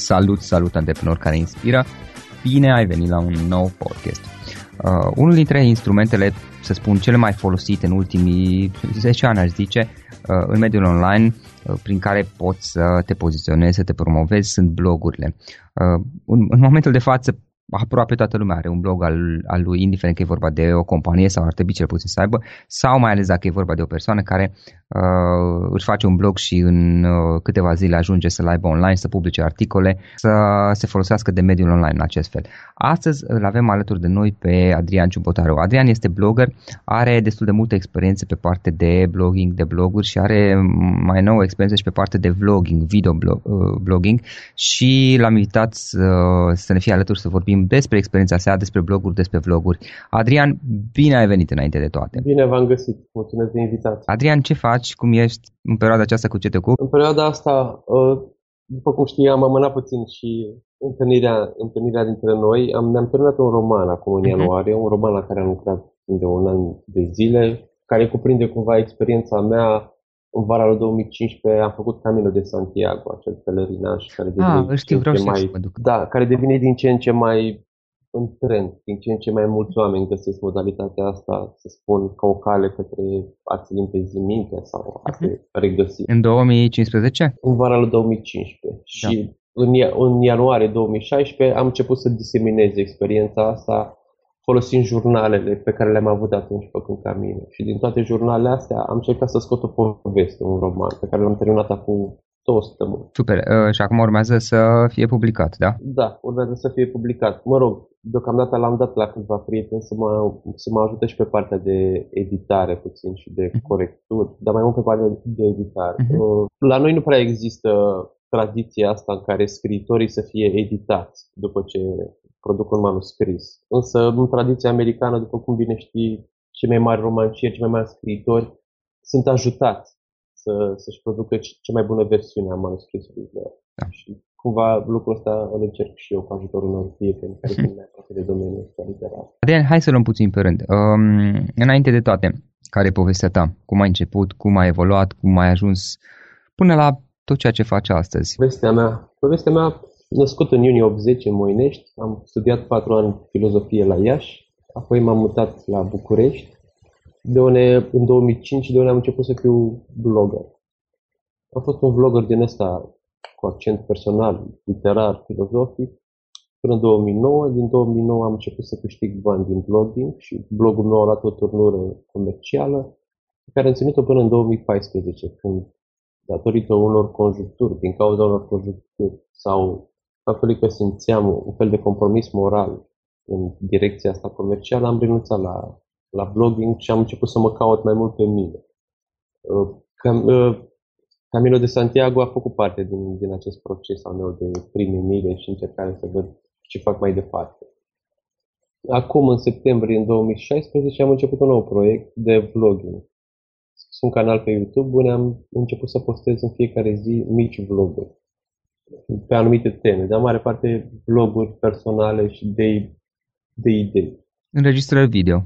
Salut, salut antreprenor care inspiră! Bine ai venit la un nou podcast. Uh, unul dintre instrumentele, să spun, cele mai folosite în ultimii 10 ani, aș zice, uh, în mediul online, uh, prin care poți să te poziționezi, să te promovezi, sunt blogurile. Uh, în, în momentul de față, aproape toată lumea are un blog al, al lui, indiferent că e vorba de o companie sau ar trebui cel puțin să aibă, sau mai ales dacă e vorba de o persoană care uh, își face un blog și în uh, câteva zile ajunge să-l aibă online, să publice articole, să se folosească de mediul online în acest fel. Astăzi îl avem alături de noi pe Adrian Ciubotaru. Adrian este blogger, are destul de multă experiență pe parte de blogging, de bloguri și are mai nouă experiență și pe parte de vlogging, video blog, uh, blogging și l-am invitat să, să ne fie alături să vorbim vorbim despre experiența sa, despre bloguri, despre vloguri. Adrian, bine ai venit înainte de toate. Bine v-am găsit. Mulțumesc de invitație. Adrian, ce faci? Cum ești în perioada aceasta cu ce te ocupi? În perioada asta, uh, după cum știi, am amânat puțin și întâlnirea, întâlnirea dintre noi. Am, ne-am terminat un roman acum în mhm. ianuarie, uh-huh. un roman la care am lucrat de un an de zile, care cuprinde cumva experiența mea în vara lui 2015 am făcut Camino de Santiago, acel pelerinaj care ah, devine ah, știu, vreau mai, mă duc. Da, care devine din ce în ce mai în trend, din ce în ce mai mulți oameni găsesc modalitatea asta, să spun, ca o cale către a-ți limpezi mintea sau a te mhm. regăsi. În 2015? În vara lui 2015. Da. Și în, în ianuarie 2016 am început să diseminez experiența asta folosind jurnalele pe care le-am avut atunci făcând Camino. Și din toate jurnalele astea am încercat să scot o poveste, un roman, pe care l-am terminat acum două săptămâni. Super. Uh, și acum urmează să fie publicat, da? Da, urmează să fie publicat. Mă rog, deocamdată l-am dat la câțiva prieteni să mă, să mă ajute și pe partea de editare puțin și de mhm. corecturi, dar mai mult pe partea de editare. Uh-huh. La noi nu prea există tradiția asta în care scriitorii să fie editați după ce produc un manuscris. Însă, în tradiția americană, după cum bine știi, cei mai mari romancieri, cei mai mari scriitori sunt ajutați să, să-și producă cea mai bună versiune a manuscrisului Da. Și cumva lucrul ăsta îl încerc și eu cu ajutorul unor prieteni care sunt mai aproape de domeniul ăsta literar. Adrian, hai să luăm puțin pe rând. Um, înainte de toate, care e povestea ta? Cum ai început? Cum ai evoluat? Cum ai ajuns până la tot ceea ce faci astăzi? Povestea mea, povestea mea Născut în iunie 80 în Moinești, am studiat patru ani filozofie la Iași, apoi m-am mutat la București, de unde în 2005 de unde am început să fiu blogger. Am fost un vlogger din ăsta cu accent personal, literar, filozofic, până în 2009. Din 2009 am început să câștig bani din blogging și blogul meu a luat o turnură comercială, pe care am ținut-o până în 2014, când, datorită unor conjuncturi, din cauza unor conjuncturi sau faptului că simțeam un fel de compromis moral în direcția asta comercială, am renunțat la, la blogging și am început să mă caut mai mult pe mine. Uh, cam, uh, Camino de Santiago a făcut parte din, din acest proces al meu de primire și încercare să văd ce fac mai departe. Acum, în septembrie în 2016, am început un nou proiect de vlogging. Sunt un canal pe YouTube unde am început să postez în fiecare zi mici vloguri pe anumite teme, dar mare parte bloguri personale și de, de idei. Înregistrări video.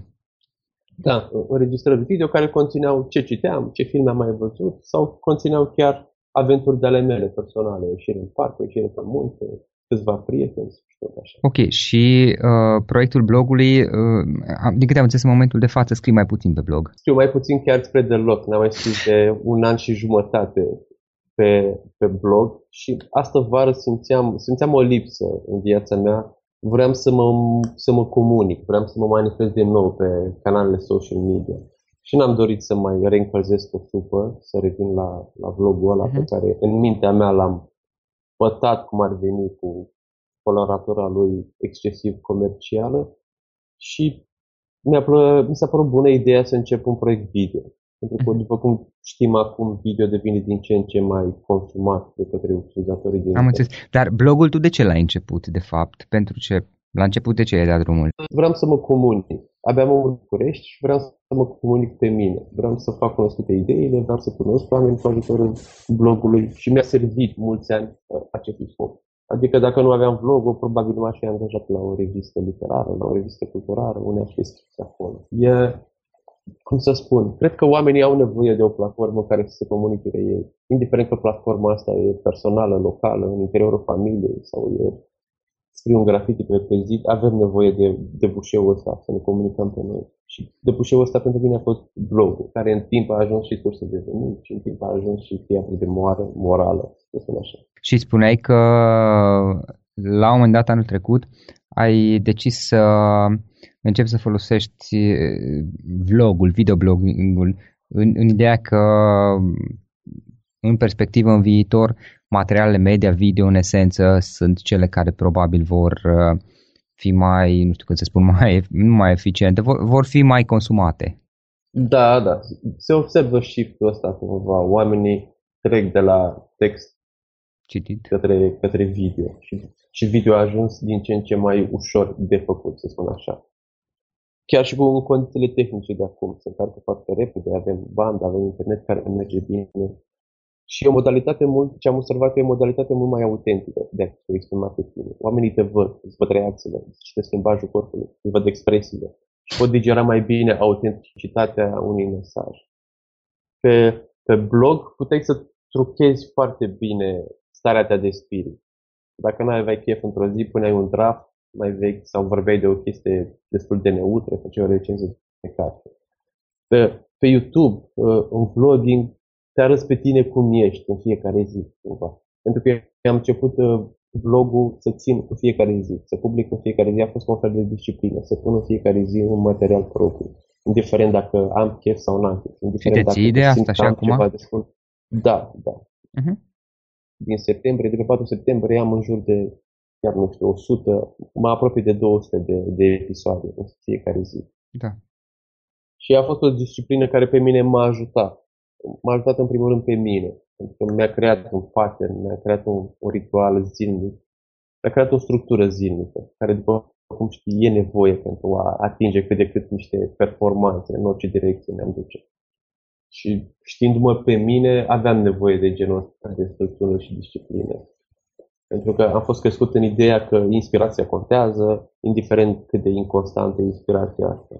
Da, înregistrări video care conțineau ce citeam, ce filme am mai văzut sau conțineau chiar aventuri de ale mele personale, ieșire în parc, ieșire pe munte, câțiva prieteni și tot așa. Ok, și uh, proiectul blogului, uh, din câte am înțeles în momentul de față, scrii mai puțin pe blog. Scriu mai puțin chiar spre deloc, n-am mai scris de un an și jumătate pe, pe blog și asta vară simțeam, simțeam o lipsă în viața mea. Vreau să mă, să mă comunic, vreau să mă manifest din nou pe canalele social media. Și n-am dorit să mai reîncălzesc o supă, să revin la, la vlogul ăla uh-huh. pe mhm. care în mintea mea l-am pătat cum ar veni cu coloratura lui excesiv comercială și mi-a plă, mi s-a părut bună ideea să încep un proiect video. Pentru că, după cum știm acum, video devine din ce în ce mai consumat de către utilizatorii din Am înțeles. Dar blogul tu de ce l-ai început, de fapt? Pentru ce? La început de ce ai dat drumul? Vreau să mă comunic. Abia mă București și vreau să mă comunic pe mine. Vreau să fac cunoscute ideile, vreau să cunosc oameni cu ajutorul blogului și mi-a servit mulți ani uh, acest scop. Adică dacă nu aveam vlogul, probabil nu m-aș fi angajat la o revistă literară, la o revistă culturală, unde aș fi scris acolo. E cum să spun, cred că oamenii au nevoie de o platformă care să se comunice de ei. Indiferent că platforma asta e personală, locală, în interiorul familiei sau e scrie un grafiti pe, pe zid, avem nevoie de, de bușeul ăsta, să ne comunicăm pe noi. Și de bușeul ăsta pentru mine a fost blogul, care în timp a ajuns și sursă de venit și în timp a ajuns și teatru de moară, morală, să spun așa. Și spuneai că la un moment dat anul trecut ai decis să începi să folosești vlogul, videoblogging-ul în, în ideea că în perspectivă în viitor materialele media video în esență sunt cele care probabil vor uh, fi mai, nu știu cum să spun, mai, nu mai eficiente, vor, vor fi mai consumate. Da, da. Se observă shift-ul ăsta cumva. Oamenii trec de la text Citit. Către, către video. Și, și video a ajuns din ce în ce mai ușor de făcut, să spun așa. Chiar și cu condițiile tehnice de acum. Se încarcă foarte repede, avem bandă, avem internet care merge bine. Și e o modalitate mult, ce am observat, e o modalitate mult mai autentică de a te exprima pe tine. Oamenii te văd, îți văd reacțiile, îți citesc limbajul corpului, îți văd expresiile și pot digera mai bine autenticitatea unui mesaj. Pe, pe blog puteai să truchezi foarte bine starea ta de spirit. Dacă nu aveai chef într-o zi, puneai un draft mai vechi sau vorbeai de o chestie destul de neutră, făceai o recenzie de carte. Pe, pe YouTube, uh, în vlogging, te arăți pe tine cum ești în fiecare zi, cumva. Pentru că am început uh, vlogul să țin cu fiecare zi, să public în fiecare zi, a fost un fel de disciplină, să pun în fiecare zi un material propriu, indiferent dacă am chef sau nu am chef. Indiferent și te ții de asta și acum? Ceva de spun. Da, da. Uh-huh. Din septembrie, de pe 4 septembrie, am în jur de, chiar nu știu, 100, mai aproape de 200 de, de episoade în fiecare zi. Da. Și a fost o disciplină care pe mine m-a ajutat m-a ajutat în primul rând pe mine, pentru că mi-a creat un pattern, mi-a creat un, un ritual zilnic, mi-a creat o structură zilnică, care după cum știi, e nevoie pentru a atinge cât de cât niște performanțe în orice direcție ne-am duce. Și știindu-mă pe mine, aveam nevoie de genul ăsta de structură și disciplină. Pentru că am fost crescut în ideea că inspirația contează, indiferent cât de inconstantă e inspirația asta.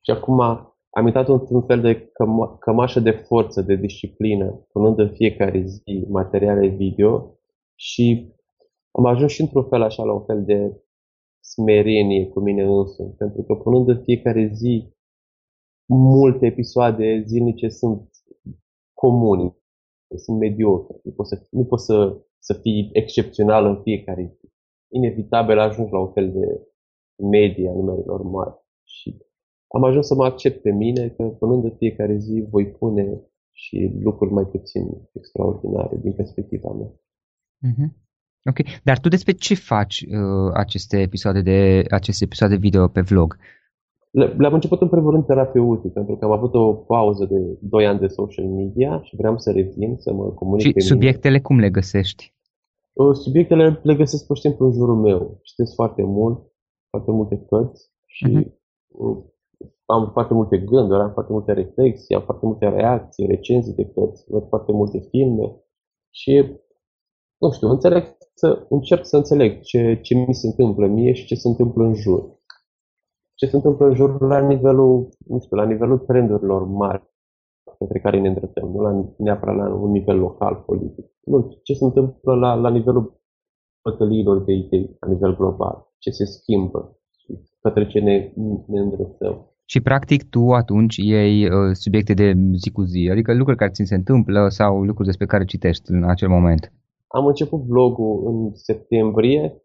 Și acum am intrat într-un fel de căma- cămașă de forță, de disciplină, punând în fiecare zi materiale video și am ajuns și într-un fel așa la un fel de smerenie cu mine însumi, pentru că punând în fiecare zi multe episoade zilnice sunt comuni, sunt mediocre, nu poți să, nu poți să, să fii excepțional în fiecare zi. Inevitabil ajungi la un fel de media numerelor mari și am ajuns să mă accept pe mine că punând de fiecare zi voi pune și lucruri mai puțin extraordinare din perspectiva mea. Mm-hmm. Ok, dar tu despre ce faci uh, aceste episoade de aceste episoade video pe vlog? Le, le-am început în primul rând terapeutic, pentru că am avut o pauză de 2 ani de social media și vreau să revin, să mă comunic Și subiectele mine. cum le găsești? Uh, subiectele le găsesc pur și simplu în jurul meu. Citesc foarte mult, foarte multe cărți și uh-huh am foarte multe gânduri, am foarte multe reflexii, am foarte multe reacții, recenzii de cărți, văd foarte multe filme și, nu știu, înțeleg să, încerc să înțeleg ce, ce mi se întâmplă mie și ce se întâmplă în jur. Ce se întâmplă în jur la nivelul, nu știu, la nivelul trendurilor mari către care ne îndreptăm, nu la, neapărat la un nivel local, politic. Nu, ce se întâmplă la, la nivelul bătăliilor de idei, la nivel global, ce se schimbă și către ce ne, ne îndreptăm și practic tu atunci iei uh, subiecte de zi cu zi, adică lucruri care ți se întâmplă sau lucruri despre care citești în acel moment. Am început vlogul în septembrie,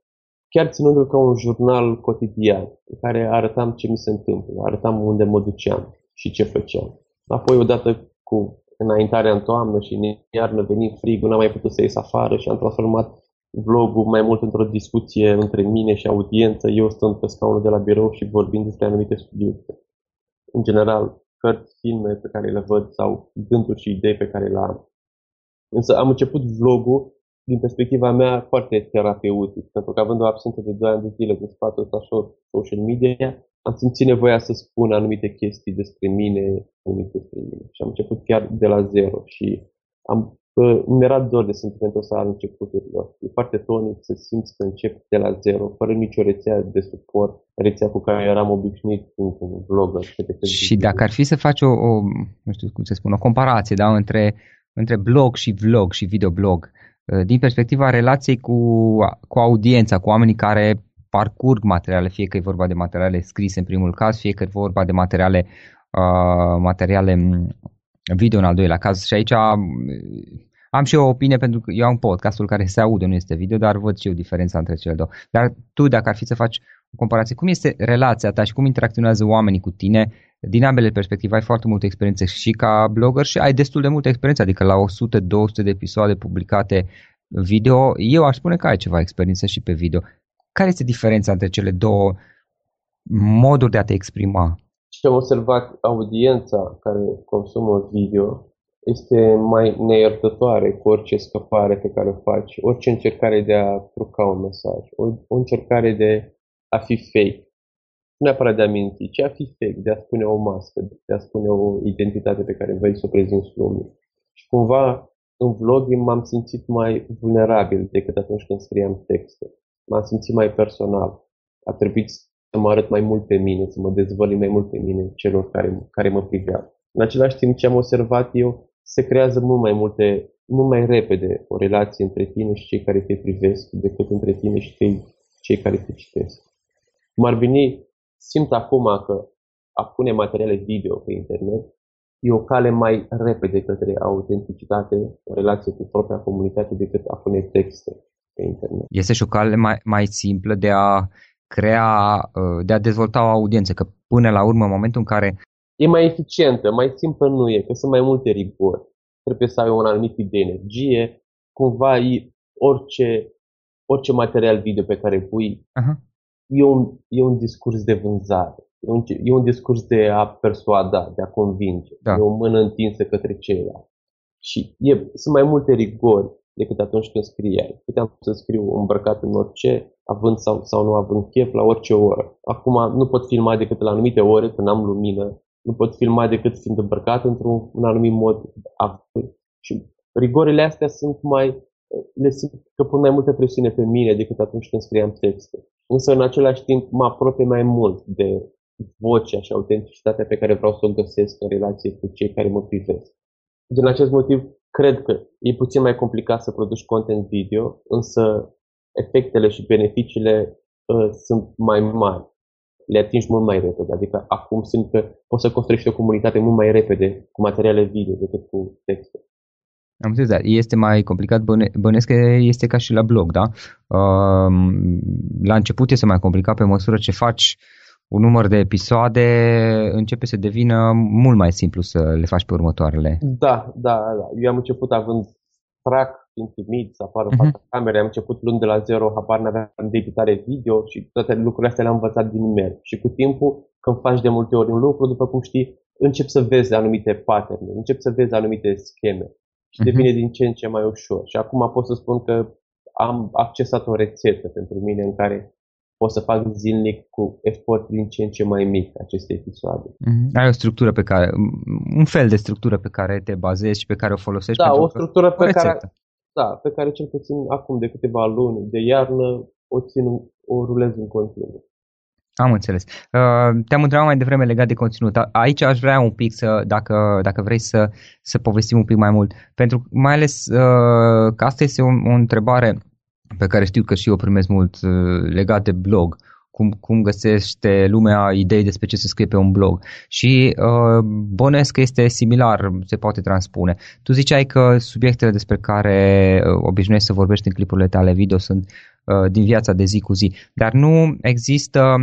chiar ținându-l ca un jurnal cotidian, în care arătam ce mi se întâmplă, arătam unde mă duceam și ce făceam. Apoi, odată cu înaintarea în toamnă și în iarnă venind frigul, n-am mai putut să ies afară și am transformat vlogul mai mult într-o discuție între mine și audiență, eu stând pe scaunul de la birou și vorbind despre anumite subiecte în general, cărți, filme pe care le văd sau gânduri și idei pe care le am. Însă am început vlogul din perspectiva mea foarte terapeutic, pentru că având o absență de 2 ani de zile de spațiul ăsta social media, am simțit nevoia să spun anumite chestii despre mine, anumite despre mine. Și am început chiar de la zero și am mi era dor de sentimentul ăsta al începuturilor. E foarte tonic să simți că începi de la zero, fără nicio rețea de suport, rețea cu care eram obișnuit în vlogger. Și dacă ar fi să faci o, o, nu știu cum să spun, o comparație da, între, între blog și vlog și videoblog, uh, din perspectiva relației cu, cu audiența, cu oamenii care parcurg materiale, fie că e vorba de materiale scrise în primul caz, fie că e vorba de materiale, uh, materiale mm, video în al doilea caz și aici am, am și eu o opinie pentru că eu am podcastul care se aude, nu este video, dar văd și eu diferența între cele două. Dar tu, dacă ar fi să faci o comparație, cum este relația ta și cum interacționează oamenii cu tine, din ambele perspective ai foarte multă experiență și ca blogger și ai destul de multă experiență, adică la 100-200 de episoade publicate video, eu aș spune că ai ceva experiență și pe video. Care este diferența între cele două moduri de a te exprima? Și am observat audiența care consumă video este mai neiertătoare cu orice scăpare pe care o faci, orice încercare de a truca un mesaj, o, o încercare de a fi fake. Nu neapărat de a minți, ci a fi fake, de a spune o mască, de a spune o identitate pe care vrei să o prezinți lumii. Și cumva în vlog m-am simțit mai vulnerabil decât atunci când scriam texte. M-am simțit mai personal. A trebuit să mă arăt mai mult pe mine, să mă dezvălui mai mult pe mine celor care, care mă priveau. În același timp, ce am observat eu, se creează mult mai multe, mult mai repede o relație între tine și cei care te privesc decât între tine și cei, cei care te citesc. Cum ar veni, simt acum că a pune materiale video pe internet e o cale mai repede către autenticitate, o relație cu propria comunitate decât a pune texte pe internet. Este și o cale mai, mai simplă de a crea, uh, de a dezvolta o audiență, că până la urmă, în momentul în care... E mai eficientă, mai simplă nu e, că sunt mai multe rigori. Trebuie să ai un anumit tip de energie, cumva e orice, orice material video pe care pui, uh-huh. E, un, e un discurs de vânzare. E un, e un discurs de a persuada, de a convinge. Da. E o mână întinsă către ceilalți. Și e, sunt mai multe rigori decât atunci când scriai. Puteam să scriu îmbrăcat în orice, având sau, sau nu având chef, la orice oră. Acum nu pot filma decât la anumite ore, când am lumină. Nu pot filma decât fiind îmbrăcat într-un un anumit mod. Și rigorile astea sunt mai, le simt că pun mai multă presiune pe mine decât atunci când scriam texte. Însă, în același timp, mă apropie mai mult de vocea și autenticitatea pe care vreau să o găsesc în relație cu cei care mă privesc. Din acest motiv, cred că e puțin mai complicat să produci content video, însă efectele și beneficiile uh, sunt mai mari. Le atingi mult mai repede. Adică acum simt că poți să construiești o comunitate mult mai repede cu materiale video decât cu texte. Am înțeles, da. Este mai complicat, bănesc că este ca și la blog, da? Uh, la început este mai complicat pe măsură ce faci un număr de episoade, începe să devină mult mai simplu să le faci pe următoarele. Da, da, da. Eu am început având track, fiind timid, să apară în uh-huh. fața camerei, am început luând de la zero, habar n-aveam de editare video și toate lucrurile astea le-am învățat din merg. Și cu timpul, când faci de multe ori un lucru, după cum știi, încep să vezi anumite pattern, încep să vezi anumite scheme și uh-huh. devine din ce în ce mai ușor. Și acum pot să spun că am accesat o rețetă pentru mine în care pot să fac zilnic cu efort din ce în ce mai mic aceste episoade. Mm-hmm. Ai o structură pe care, un fel de structură pe care te bazezi și pe care o folosești Da, o structură pe care, da, pe care cel puțin acum de câteva luni de iarnă o țin, o rulez în continuu. Am înțeles. Uh, te-am întrebat mai devreme legat de conținut. Aici aș vrea un pic să, dacă, dacă vrei să, să povestim un pic mai mult. Pentru mai ales uh, că asta este o, o întrebare pe care știu că și eu primesc mult uh, legat de blog. Cum, cum găsește lumea idei despre ce să scrie pe un blog. Și uh, bănuiesc că este similar, se poate transpune. Tu ziceai că subiectele despre care uh, obișnuiești să vorbești în clipurile tale video sunt uh, din viața de zi cu zi. Dar nu există,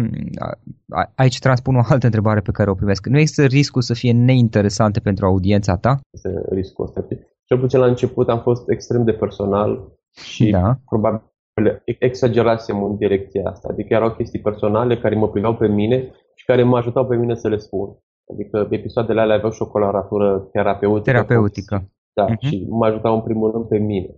uh, aici transpun o altă întrebare pe care o primesc, nu există riscul să fie neinteresante pentru audiența ta? Este riscul ăsta. Cel puțin la început am fost extrem de personal și da. probabil exagerasem în direcția asta. Adică erau chestii personale care mă priveau pe mine și care mă ajutau pe mine să le spun. Adică episoadele alea aveau și o coloratură terapeutică. Terapeutică. Da, uh-huh. și mă ajutau în primul rând pe mine.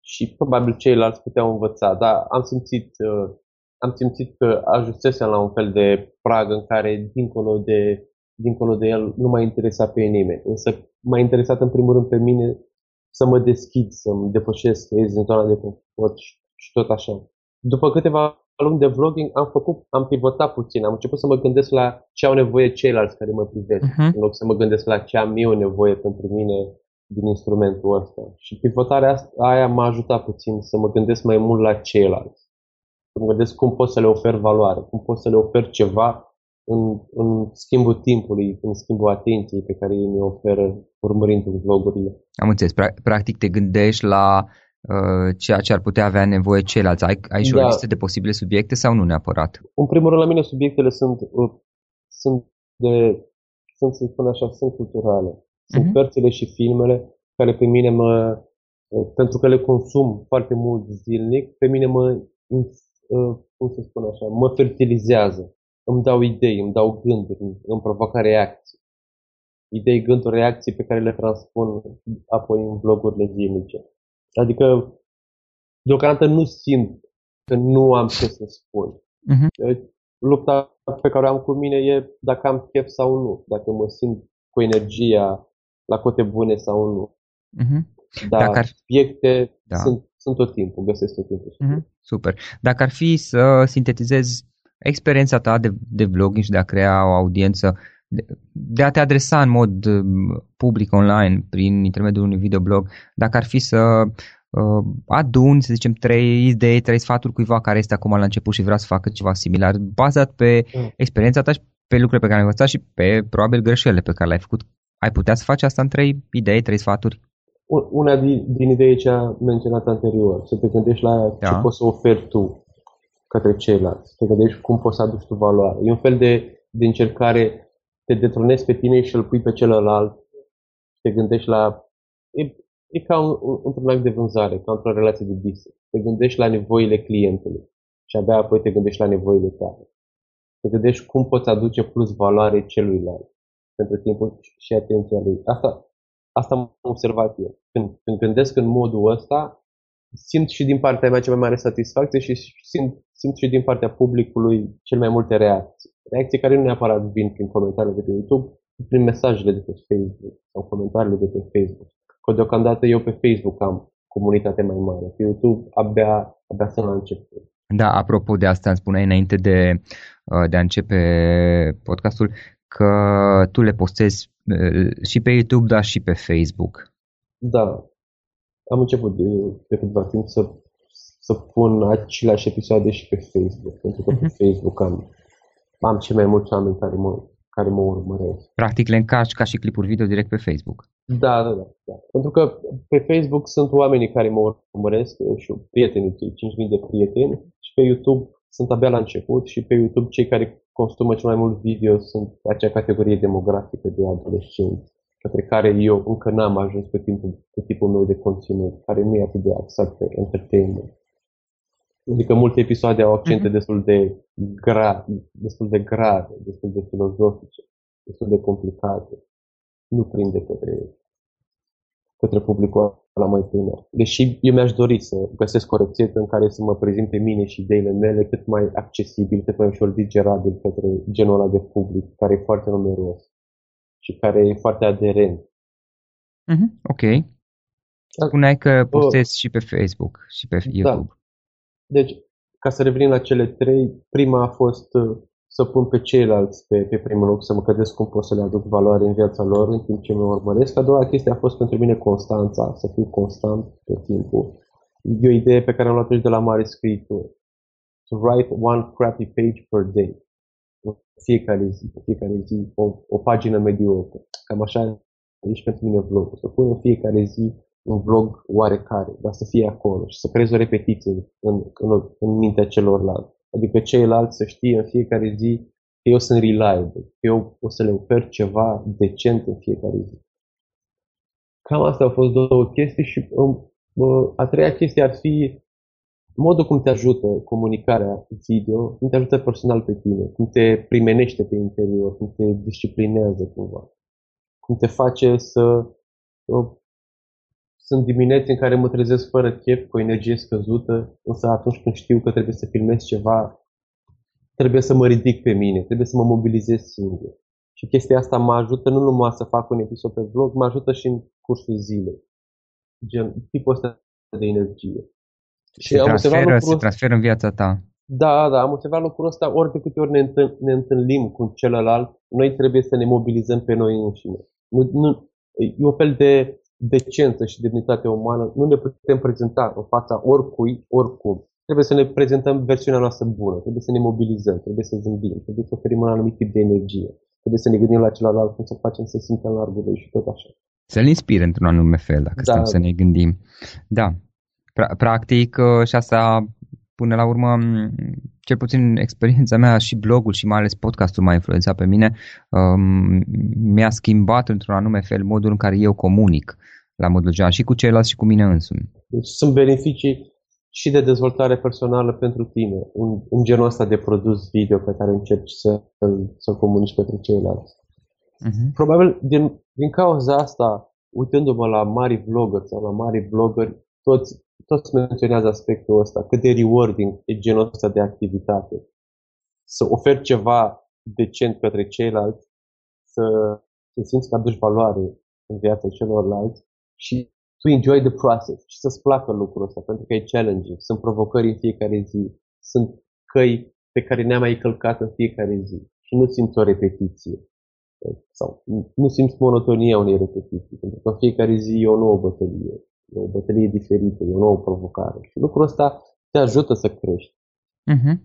Și probabil ceilalți puteau învăța, dar am simțit, uh, am simțit că ajunsesem la un fel de prag în care dincolo de, dincolo de el nu m-a interesat pe nimeni. Însă m-a interesat în primul rând pe mine să mă deschid, să-mi depășesc, să ies din zona de confort și, și tot așa. După câteva luni de vlogging am făcut, am pivotat puțin, am început să mă gândesc la ce au nevoie ceilalți care mă privesc, uh-huh. în loc să mă gândesc la ce am eu nevoie pentru mine din instrumentul ăsta. Și pivotarea asta, aia m-a ajutat puțin să mă gândesc mai mult la ceilalți. Să mă gândesc cum pot să le ofer valoare, cum pot să le ofer ceva în, în schimbul timpului, în schimbul atenției pe care ei mi oferă urmărind vlogurile. Am înțeles. Practic te gândești la uh, ceea ce ar putea avea nevoie ceilalți. Ai, ai și da. o listă de posibile subiecte sau nu neapărat? În primul rând, la mine subiectele sunt, uh, sunt de, sunt, să spun așa, sunt culturale. Sunt uh-huh. cărțile și filmele care pe mine mă, uh, pentru că le consum foarte mult zilnic, pe mine mă, uh, cum să spun așa, mă fertilizează îmi dau idei, îmi dau gânduri, îmi provoacă reacții. Idei, gânduri, reacții pe care le transpun apoi în vlogurile zilnice. Adică, deocamdată nu simt că nu am ce să spun. Uh-huh. Lupta pe care o am cu mine e dacă am chef sau nu, dacă mă simt cu energia la cote bune sau nu. Uh-huh. Dar dacă ar... subiecte da. sunt, sunt tot timpul, găsesc tot timpul. Uh-huh. Super. Dacă ar fi să sintetizezi experiența ta de, de vlogging și de a crea o audiență, de, de a te adresa în mod um, public online prin intermediul unui videoblog, dacă ar fi să uh, aduni, să zicem, trei idei, trei sfaturi cuiva care este acum la început și vrea să facă ceva similar, bazat pe mm. experiența ta și pe lucrurile pe care ai învățat și pe probabil greșelile pe care le-ai făcut. Ai putea să faci asta în trei idei, trei sfaturi? Una din, din idei ce am menționat anterior, să te gândești la da. ce poți să oferi tu către ceilalți. Te gândești cum poți să aduci tu valoare. E un fel de, de încercare, te detronezi pe tine și îl pui pe celălalt. Te gândești la... E, e ca un, un, într-un act de vânzare, ca într-o relație de business. Te gândești la nevoile clientului și abia apoi te gândești la nevoile tale. Te gândești cum poți aduce plus valoare celuilalt pentru timpul și atenția lui. Asta, asta am observat eu. Când, când gândesc în modul ăsta, simt și din partea mea cea mai mare satisfacție și simt simt și din partea publicului cel mai multe reacții. Reacții care nu neapărat vin prin comentariile de pe YouTube, prin mesajele de pe Facebook sau comentariile de pe Facebook. Că deocamdată eu pe Facebook am comunitate mai mare. Pe YouTube abia, abia să la început. Da, apropo de asta, îmi spuneai înainte de, uh, de a începe podcastul că tu le postezi uh, și pe YouTube, dar și pe Facebook. Da. Am început de, de câteva timp să să pun aceleași episoade și pe Facebook, pentru că pe mhm. Facebook am, am cei mai mulți oameni care mă, care mă urmăresc. Practic le încarci ca și clipuri video direct pe Facebook. Da, da, da, da. Pentru că pe Facebook sunt oamenii care mă urmăresc și prietenii, cei 5.000 de prieteni și pe YouTube sunt abia la început și pe YouTube cei care consumă cel mai mult video sunt acea categorie demografică de adolescenți către care eu încă n-am ajuns pe timpul, pe tipul meu de conținut, care nu e atât de axat pe entertainment. Adică multe episoade au accente uh-huh. destul de gra, destul de grave, destul de filozofice, destul de complicate. Nu prinde către, către publicul la mai tânăr. Deși eu mi-aș dori să găsesc o rețetă în care să mă prezint pe mine și ideile mele cât mai accesibil, cât mai ușor digerabil către genul ăla de public, care e foarte numeros și care e foarte aderent. Mm-hmm, ok. Spuneai că postezi uh, și pe Facebook și pe da. YouTube. Da. Deci, ca să revenim la cele trei, prima a fost uh, să pun pe ceilalți pe, pe primul loc, să mă gândesc cum pot să le aduc valoare în viața lor în timp ce mă urmăresc. A doua chestie a fost pentru mine constanța, să fiu constant tot timpul. E o idee pe care am luat-o de la mare scriitori. To write one crappy page per day. Fiecare zi, fiecare zi, o, o pagină mediocre. Cam așa e și pentru mine vlogul. Să pun în fiecare zi un vlog oarecare, dar să fie acolo și să creezi o repetiție în, în, în mintea celorlalți. Adică ceilalți să știe în fiecare zi că eu sunt reliable, că eu o să le ofer ceva decent în fiecare zi. Cam asta au fost două chestii și um, a treia chestie ar fi modul cum te ajută comunicarea video, cum te ajută personal pe tine, cum te primenește pe interior, cum te disciplinează cumva, cum te face să uh, sunt dimineți în care mă trezesc fără chef, cu o energie scăzută, însă atunci când știu că trebuie să filmez ceva, trebuie să mă ridic pe mine, trebuie să mă mobilizez singur. Și chestia asta mă ajută nu numai să fac un episod pe vlog, mă ajută și în cursul zilei. gen, tipul ăsta de energie. Și se, transferă, lucrul... se transferă în viața ta. Da, da, am observat lucrul ăsta ori de câte ori ne, întâln, ne întâlnim cu celălalt, noi trebuie să ne mobilizăm pe noi înșine. Nu, nu, e un fel de decență și demnitate umană. Nu ne putem prezenta în fața oricui, oricum. Trebuie să ne prezentăm versiunea noastră bună, trebuie să ne mobilizăm, trebuie să zâmbim, trebuie să oferim un anumit tip de energie, trebuie să ne gândim la celălalt, cum să facem să simtă largul și tot așa. Să-l inspire într-un anume fel, dacă da. stăm să ne gândim. Da. Pra- practic, uh, și asta până la urmă, cel puțin experiența mea și blogul și mai ales podcastul m-a influențat pe mine, um, mi-a schimbat într-un anume fel modul în care eu comunic la modul general și cu ceilalți și cu mine însumi. Deci sunt beneficii și de dezvoltare personală pentru tine, în, în genul ăsta de produs video pe care încerci să, să comunici pentru ceilalți. Uh-huh. Probabil din, din cauza asta, uitându-mă la mari vloggeri sau la mari vloggeri, toți toți menționează aspectul ăsta, cât de rewarding e genul ăsta de activitate. Să oferi ceva decent către ceilalți, să te simți că aduci valoare în viața celorlalți și tu enjoy the process și să-ți placă lucrul ăsta, pentru că e challenging. Sunt provocări în fiecare zi, sunt căi pe care ne-am mai călcat în fiecare zi și nu simți o repetiție. Sau nu simți monotonia unei repetiții, pentru că în fiecare zi e o nouă bătălie e o bătălie diferită, e o nouă provocare. Și lucrul ăsta te ajută să crești. Uh-huh.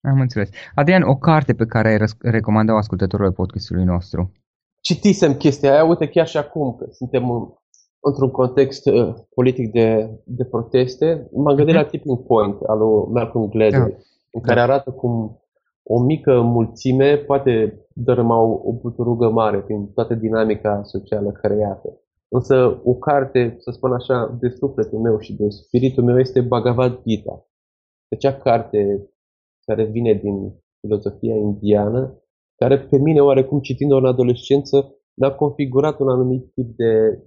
Am înțeles. Adrian, o carte pe care ai recomandat ascultătorul podcastului nostru? Citisem chestia aia, uite chiar și acum, că suntem în, într-un context uh, politic de, de proteste, m-am gândit uh-huh. la Tipping Point al lui Malcolm Gladwell, da. în care da. arată cum o mică mulțime poate dărâma o, o buturugă mare prin toată dinamica socială creată. Însă o carte, să spun așa, de sufletul meu și de spiritul meu este Bhagavad Gita. Acea carte care vine din filozofia indiană, care pe mine, oarecum citind-o în adolescență, mi-a configurat un anumit tip de,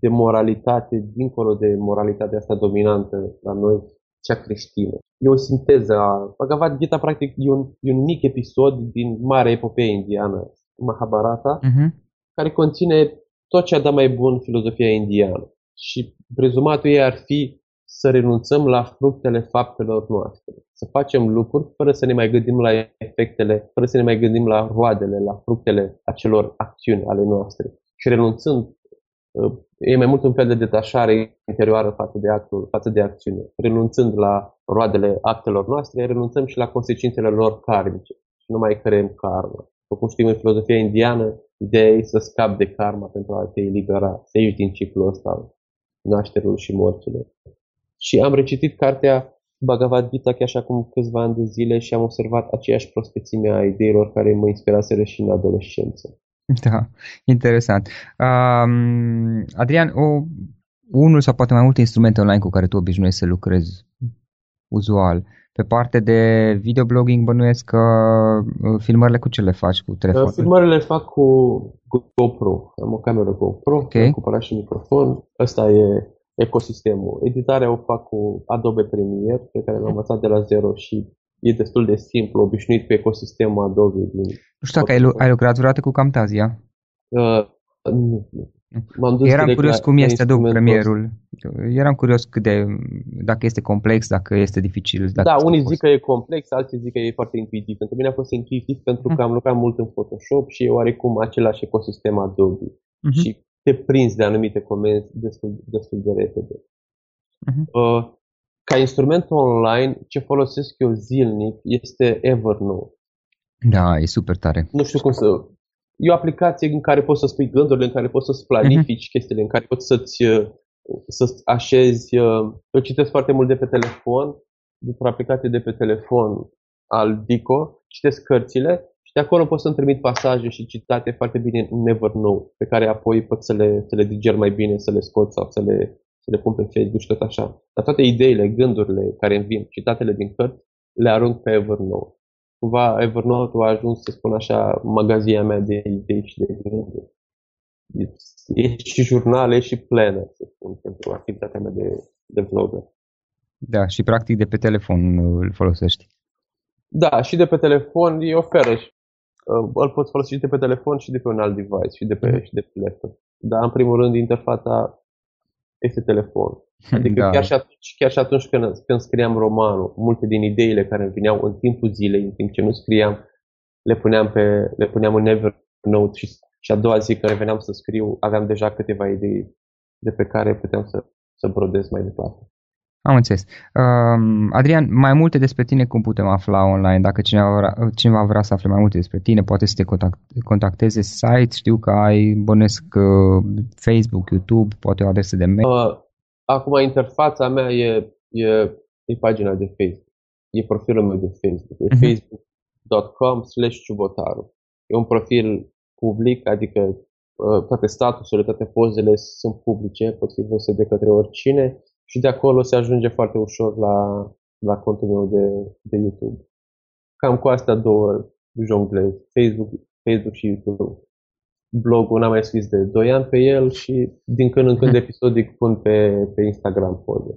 de moralitate, dincolo de moralitatea asta dominantă la noi, cea creștină. E o sinteză a... Bhagavad Gita, practic, e un, e un mic episod din mare epopee indiană, Mahabharata, uh-huh. care conține tot ce a dat mai bun filozofia indiană. Și rezumatul ei ar fi să renunțăm la fructele faptelor noastre. Să facem lucruri fără să ne mai gândim la efectele, fără să ne mai gândim la roadele, la fructele acelor acțiuni ale noastre. Și renunțând, uh, e mai mult un fel de detașare interioară față de, actul, față de acțiune. Renunțând la roadele actelor noastre, renunțăm și la consecințele lor karmice. Și nu mai creăm karma. După cum știm în filozofia indiană, Ideea e să scapi de karma pentru a te elibera, să ieși din ciclul ăsta nașterilor și morților. Și am recitit cartea Bhagavad Gita chiar și acum câțiva ani de zile și am observat aceeași prospețime a ideilor care mă inspiraseră și în adolescență. Da, interesant. Um, Adrian, o, unul sau poate mai multe instrumente online cu care tu obișnuiești să lucrezi uzual. Pe parte de videoblogging bănuiesc că uh, filmările cu ce le faci cu telefonul? Filmările le fac cu, cu GoPro. Am o cameră GoPro, okay. am cumpărat și microfon. Ăsta e ecosistemul. Editarea o fac cu Adobe Premiere, pe care l-am învățat de la zero și e destul de simplu, obișnuit cu ecosistemul Adobe. Din nu știu dacă ai, ai lucrat vreodată cu Camtasia. Uh, nu, nu. M-am dus Eram curios cum este Adobe Premierul. Eram curios cât de, dacă este complex, dacă este dificil. Dacă da, unii zic că e complex, alții zic că e foarte intuitiv. Pentru mine a fost intuitiv pentru că am lucrat mult în Photoshop și e oarecum același ecosistem Adobe. Uh-huh. Și te prinzi de anumite comenzi destul, destul de repede. Uh-huh. Uh, ca instrument online, ce folosesc eu zilnic este Evernote. Da, e super tare. Nu știu cum să E o aplicație în care poți să spui gândurile, în care poți să-ți planifici uh-huh. chestiile, în care poți să-ți, uh, să așezi. Uh, eu citesc foarte mult de pe telefon, dintr-o aplicație de pe telefon al Dico, citesc cărțile și de acolo pot să-mi trimit pasaje și citate foarte bine în Evernote, pe care apoi pot să le, să le diger mai bine, să le scot sau să le, să le pun pe Facebook și tot așa. Dar toate ideile, gândurile care îmi vin, citatele din cărți, le arunc pe Evernote cumva Evernote a ajuns, să spun așa, magazia mea de idei și de gânduri. E și jurnal, e și planner, să spun, pentru activitatea mea de, de vlogger. Da, și practic de pe telefon îl folosești. Da, și de pe telefon îi oferă și uh, îl poți folosi și de pe telefon și de pe un alt device și de pe, mm. și de pe laptop. Dar în primul rând interfața este telefonul. Adică da. chiar, și atunci, chiar și atunci când, când scriam romanul, multe din ideile care îmi vineau în timpul zilei, în timp ce nu scriam, le puneam, pe, le puneam în Evernote și, și a doua zi când reveneam să scriu, aveam deja câteva idei de pe care puteam să, să brodez mai departe. Am înțeles. Uh, Adrian, mai multe despre tine cum putem afla online? Dacă cineva vrea, cineva vrea să afle mai multe despre tine, poate să te contact, contacteze site, știu că ai, bănesc uh, Facebook, YouTube, poate o adresă de mail. Uh, acum interfața mea e, e, e pagina de Facebook. E profilul meu de Facebook. E uh-huh. facebook.com slash ciubotaru. E un profil public, adică uh, toate statusurile, toate pozele sunt publice, pot fi văzute de către oricine și de acolo se ajunge foarte ușor la, la contul meu de, de YouTube. Cam cu astea două jonglez, Facebook, Facebook și YouTube. Blogul n-am mai scris de 2 ani pe el și din când în când mm. episodic pun pe, pe Instagram poze.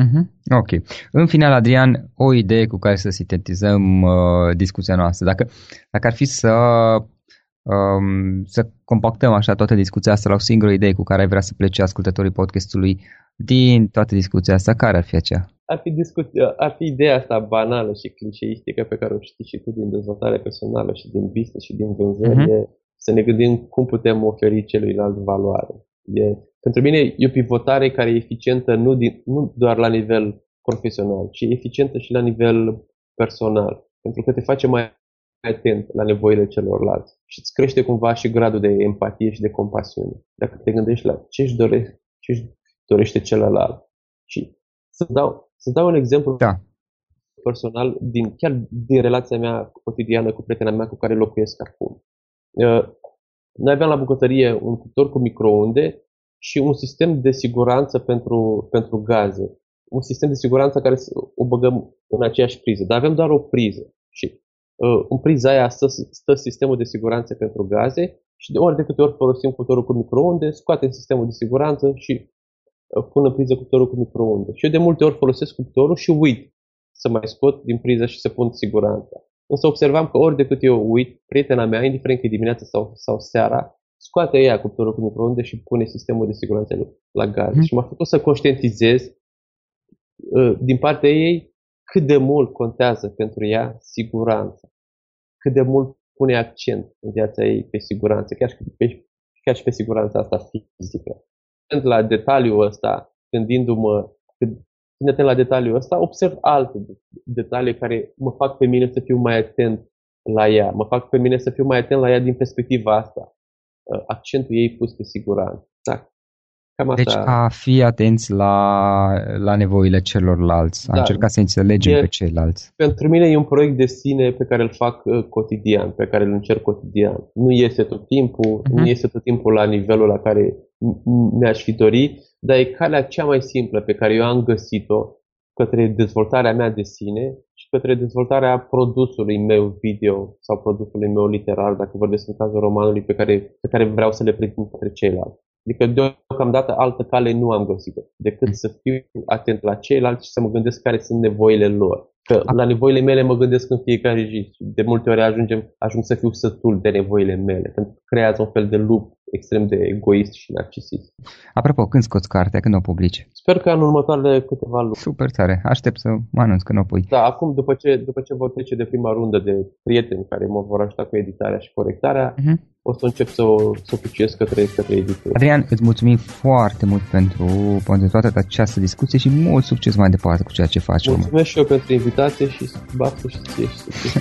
Mm-hmm. Ok. În final, Adrian, o idee cu care să sintetizăm uh, discuția noastră. Dacă, dacă ar fi să um, să compactăm așa toată discuția asta la o singură idee cu care ai vrea să plece ascultătorii podcastului din toată discuția asta, care ar fi aceea? Ar fi, discuția, ar fi ideea asta banală și clișeistică pe care o știi și tu din dezvoltare personală și din business și din vânzări, uh-huh. să ne gândim cum putem oferi celuilalt valoare. E, pentru mine e o pivotare care e eficientă nu, din, nu doar la nivel profesional, ci eficientă și la nivel personal. Pentru că te face mai atent la nevoile celorlalți și îți crește cumva și gradul de empatie și de compasiune. Dacă te gândești la ce își dorește, ce își dorește celălalt. Și să dau, să dau un exemplu da. personal, din, chiar din relația mea cotidiană cu prietena mea cu care locuiesc acum. Uh, noi aveam la bucătărie un cuptor cu microunde și un sistem de siguranță pentru, pentru gaze. Un sistem de siguranță care o băgăm în aceeași priză. Dar avem doar o priză. Și uh, în priza aia stă, stă sistemul de siguranță pentru gaze și de ori de câte ori folosim cuptorul cu microunde, scoatem sistemul de siguranță și pun în priză cuptorul cu microunde. Și eu de multe ori folosesc cuptorul și uit să mai scot din priză și să pun siguranța. Însă observam că ori de cât eu uit, prietena mea, indiferent că e dimineața sau, sau seara, scoate ea cuptorul cu microunde și pune sistemul de siguranță la gaz. Mm. Și m-a făcut să conștientizez uh, din partea ei cât de mult contează pentru ea siguranța. Cât de mult pune accent în viața ei pe siguranță, chiar și pe, chiar și pe siguranța asta fizică atent la detaliul ăsta, gândindu-mă, fiind atent la detaliul ăsta, observ alte detalii care mă fac pe mine să fiu mai atent la ea. Mă fac pe mine să fiu mai atent la ea din perspectiva asta. Uh, accentul ei pus pe siguranță. Da. Cam deci a fi atenți la, la nevoile celorlalți, a da. încerca să înțelegem e, pe ceilalți. Pentru mine e un proiect de sine pe care îl fac uh, cotidian, pe care îl încerc cotidian. Nu iese tot timpul, uh-huh. nu iese tot timpul la nivelul la care mi-aș fi dori, dar e calea cea mai simplă pe care eu am găsit-o către dezvoltarea mea de sine și către dezvoltarea produsului meu video sau produsului meu literar, dacă vorbesc în cazul romanului pe care, pe care vreau să le prezint către ceilalți. Adică deocamdată altă cale nu am găsit decât să fiu atent la ceilalți și să mă gândesc care sunt nevoile lor. Că la nevoile mele mă gândesc în fiecare zi. De multe ori ajungem, ajung să fiu sătul de nevoile mele, pentru că creează un fel de lup extrem de egoist și narcisist. Apropo, când scoți cartea, când o publici? Sper că în următoarele câteva luni. Super tare, aștept să mă anunț când o pui. Da, acum după ce, după ce vor trece de prima rundă de prieteni care mă vor ajuta cu editarea și corectarea, uh-huh. o să încep să o, să o către, către editură. Adrian, îți mulțumim foarte mult pentru, pentru toată această discuție și mult succes mai departe cu ceea ce faci. Mulțumesc urmă. și eu pentru invitație și baftă și ție și succes.